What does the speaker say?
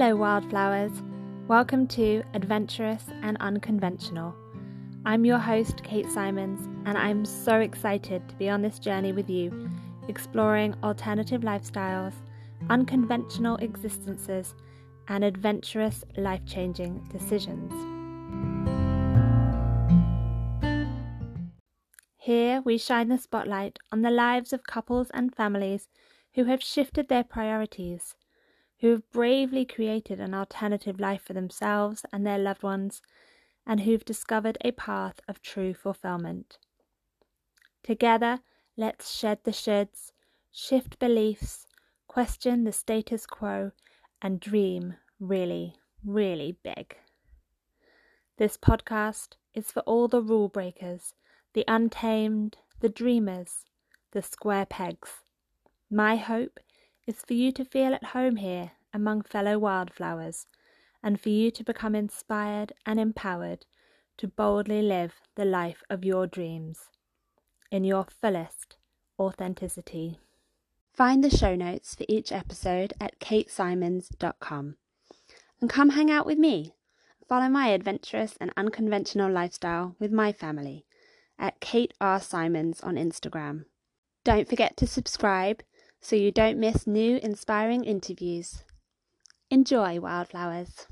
Hello, wildflowers. Welcome to Adventurous and Unconventional. I'm your host, Kate Symonds, and I'm so excited to be on this journey with you, exploring alternative lifestyles, unconventional existences, and adventurous, life changing decisions. Here we shine the spotlight on the lives of couples and families who have shifted their priorities, who have bravely created an alternative life for themselves and their loved ones, and who've discovered a path of true fulfillment. Together, let's shed the shoulds, shift beliefs, question the status quo, and dream really, really big. This podcast is for all the rule breakers, the untamed, the dreamers, the square pegs. My hope is for you to feel at home here among fellow wildflowers and for you to become inspired and empowered to boldly live the life of your dreams in your fullest authenticity. Find the show notes for each episode at katesymonds.com and come hang out with me. Follow my adventurous and unconventional lifestyle with my family at Kate R. Symonds on Instagram. Don't forget to subscribe so you don't miss new inspiring interviews. Enjoy, wildflowers.